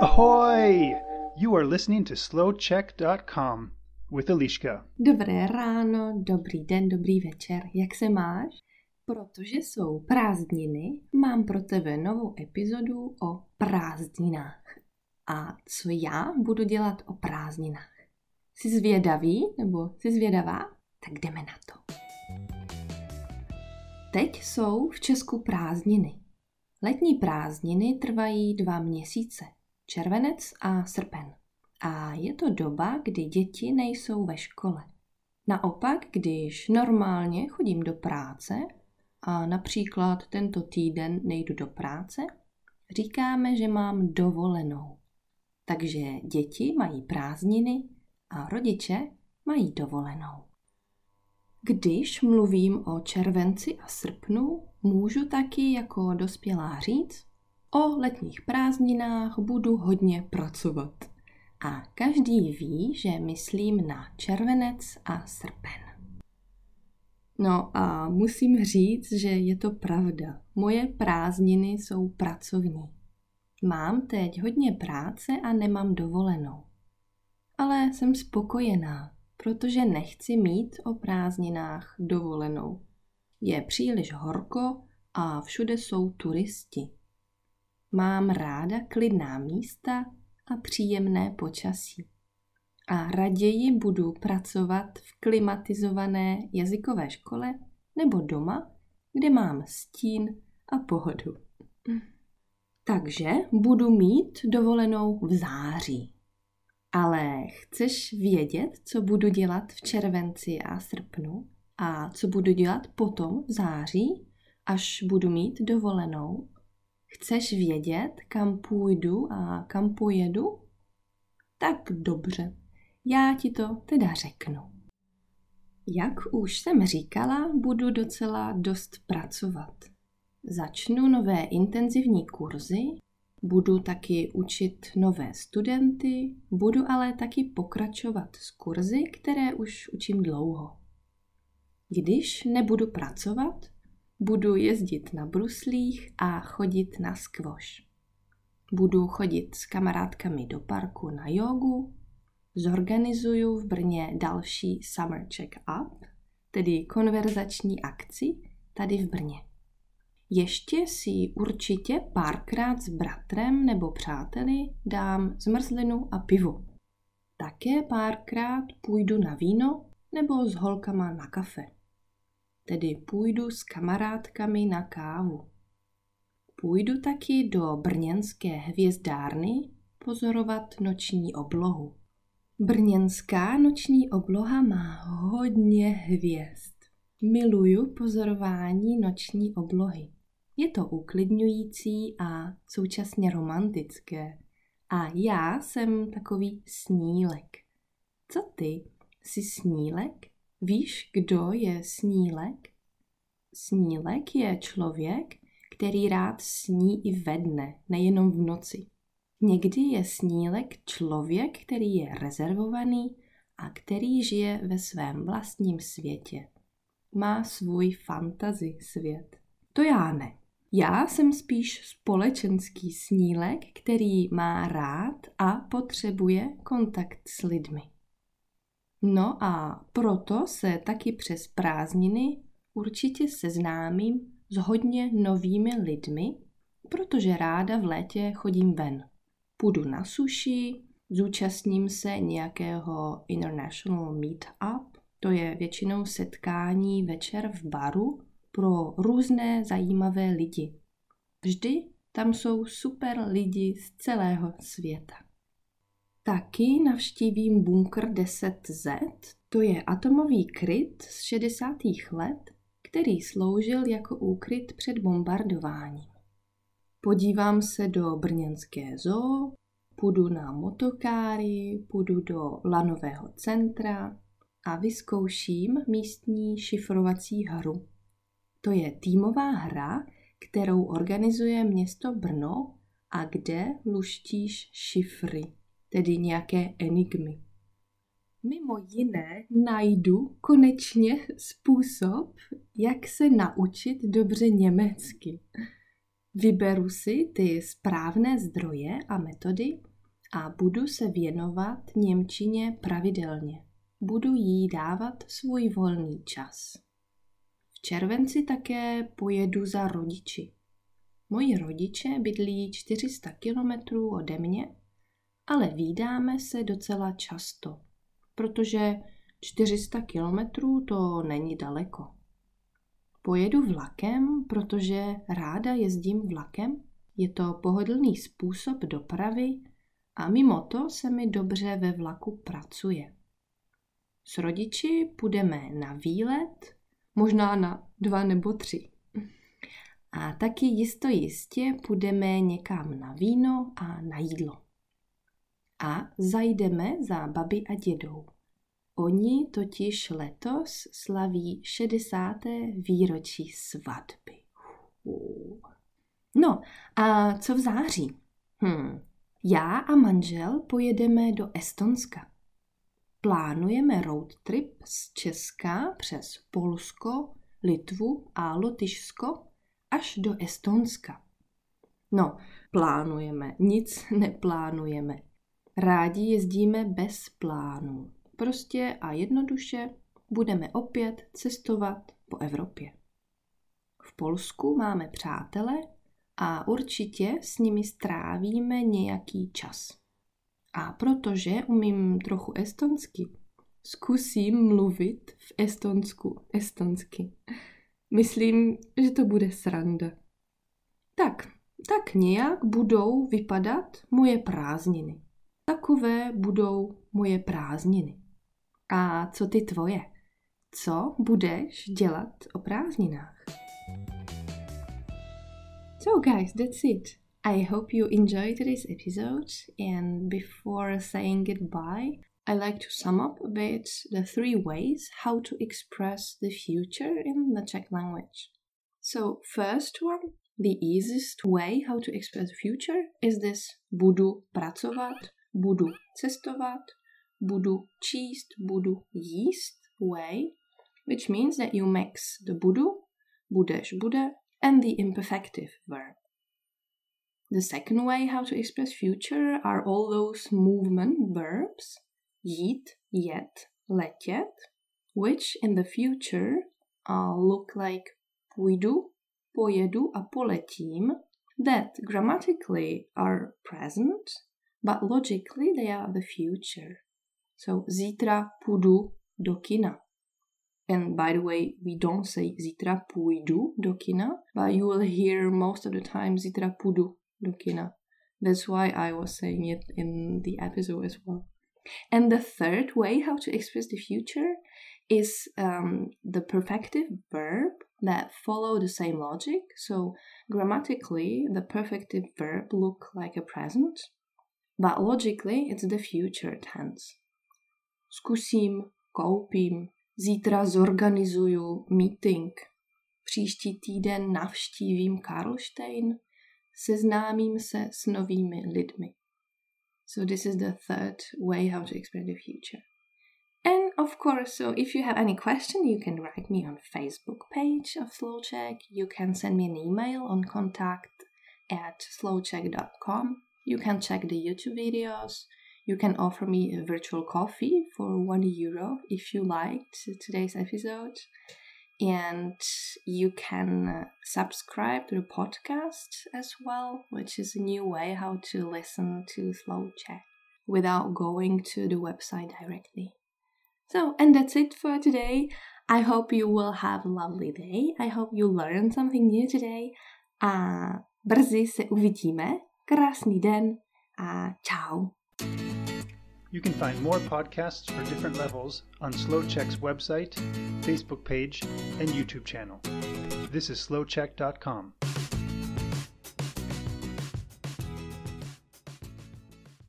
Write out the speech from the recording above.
Ahoy! You are listening to slowcheck.com with Eliška. Dobré ráno, dobrý den, dobrý večer. Jak se máš? Protože jsou prázdniny, mám pro tebe novou epizodu o prázdninách. A co já budu dělat o prázdninách? Jsi zvědavý nebo jsi zvědavá? Tak jdeme na to. Teď jsou v Česku prázdniny. Letní prázdniny trvají dva měsíce, červenec a srpen. A je to doba, kdy děti nejsou ve škole. Naopak, když normálně chodím do práce a například tento týden nejdu do práce, říkáme, že mám dovolenou. Takže děti mají prázdniny a rodiče mají dovolenou. Když mluvím o červenci a srpnu, můžu taky jako dospělá říct, o letních prázdninách budu hodně pracovat. A každý ví, že myslím na červenec a srpen. No a musím říct, že je to pravda. Moje prázdniny jsou pracovní. Mám teď hodně práce a nemám dovolenou. Ale jsem spokojená, protože nechci mít o prázdninách dovolenou. Je příliš horko a všude jsou turisti. Mám ráda klidná místa a příjemné počasí. A raději budu pracovat v klimatizované jazykové škole nebo doma, kde mám stín a pohodu. Takže budu mít dovolenou v září. Ale chceš vědět, co budu dělat v červenci a srpnu? A co budu dělat potom v září, až budu mít dovolenou? Chceš vědět, kam půjdu a kam pojedu? Tak dobře, já ti to teda řeknu. Jak už jsem říkala, budu docela dost pracovat. Začnu nové intenzivní kurzy Budu taky učit nové studenty, budu ale taky pokračovat s kurzy, které už učím dlouho. Když nebudu pracovat, budu jezdit na bruslích a chodit na skvoš. Budu chodit s kamarádkami do parku na jogu, zorganizuju v Brně další Summer Check-up, tedy konverzační akci tady v Brně. Ještě si určitě párkrát s bratrem nebo přáteli dám zmrzlinu a pivo. Také párkrát půjdu na víno nebo s holkama na kafe. Tedy půjdu s kamarádkami na kávu. Půjdu taky do brněnské hvězdárny pozorovat noční oblohu. Brněnská noční obloha má hodně hvězd. Miluju pozorování noční oblohy. Je to uklidňující a současně romantické. A já jsem takový snílek. Co ty? Jsi snílek? Víš, kdo je snílek? Snílek je člověk, který rád sní i ve dne, nejenom v noci. Někdy je snílek člověk, který je rezervovaný a který žije ve svém vlastním světě. Má svůj fantazy svět. To já ne. Já jsem spíš společenský snílek, který má rád a potřebuje kontakt s lidmi. No a proto se taky přes prázdniny určitě seznámím s hodně novými lidmi, protože ráda v létě chodím ven. Půjdu na suši, zúčastním se nějakého International Meetup, to je většinou setkání večer v baru, pro různé zajímavé lidi. Vždy tam jsou super lidi z celého světa. Taky navštívím bunkr 10Z, to je atomový kryt z 60. let, který sloužil jako úkryt před bombardováním. Podívám se do brněnské zoo, půjdu na motokáry, půjdu do lanového centra a vyzkouším místní šifrovací hru. To je týmová hra, kterou organizuje město Brno a kde luštíš šifry, tedy nějaké enigmy. Mimo jiné najdu konečně způsob, jak se naučit dobře německy. Vyberu si ty správné zdroje a metody a budu se věnovat Němčině pravidelně. Budu jí dávat svůj volný čas. Červenci také pojedu za rodiči. Moji rodiče bydlí 400 kilometrů ode mě, ale výdáme se docela často, protože 400 kilometrů to není daleko. Pojedu vlakem, protože ráda jezdím vlakem. Je to pohodlný způsob dopravy a mimo to se mi dobře ve vlaku pracuje. S rodiči půjdeme na výlet, možná na dva nebo tři. A taky jisto jistě půjdeme někam na víno a na jídlo. A zajdeme za babi a dědou. Oni totiž letos slaví 60. výročí svatby. No a co v září? Hm. Já a manžel pojedeme do Estonska. Plánujeme road trip z Česka přes Polsko, Litvu a Lotyšsko až do Estonska. No, plánujeme, nic neplánujeme. Rádi jezdíme bez plánů. Prostě a jednoduše budeme opět cestovat po Evropě. V Polsku máme přátele a určitě s nimi strávíme nějaký čas. A protože umím trochu estonsky, zkusím mluvit v estonsku estonsky. Myslím, že to bude sranda. Tak, tak nějak budou vypadat moje prázdniny. Takové budou moje prázdniny. A co ty tvoje? Co budeš dělat o prázdninách? So guys, that's it. I hope you enjoyed today's episode and before saying goodbye, I like to sum up a bit the three ways how to express the future in the Czech language. So, first one, the easiest way how to express future is this budu pracovat, budu cestovat, budu číst, budu jíst way, which means that you mix the budu, budeš, bude, and the imperfective verb. The second way how to express future are all those movement verbs, jít, jet, letět, which in the future uh, look like půjdu, pojedu a poletím, that grammatically are present, but logically they are the future. So zítra půjdu do kina. And by the way, we don't say zítra půjdu do kina, but you will hear most of the time zítra půjdu do. That's why I was saying it in the episode as well. And the third way how to express the future is um, the perfective verb that follow the same logic. So grammatically, the perfective verb look like a present, but logically, it's the future tense. Zkusím, koupím, zítra zorganizuju meeting, příští týden navštívím Karlštejn, seznámím se s novými lidmi. So this is the third way how to explain the future. And of course, so if you have any question, you can write me on Facebook page of Slowcheck. You can send me an email on contact at slowcheck.com. You can check the YouTube videos. You can offer me a virtual coffee for one euro if you liked today's episode. And you can uh, subscribe to the podcast as well, which is a new way how to listen to Slow Check without going to the website directly. So, and that's it for today. I hope you will have a lovely day. I hope you learned something new today. A brzy se uvidíme. Krásný den a ciao. You can find more podcasts for different levels on SlowCheck's website, Facebook page, and YouTube channel. This is slowcheck.com.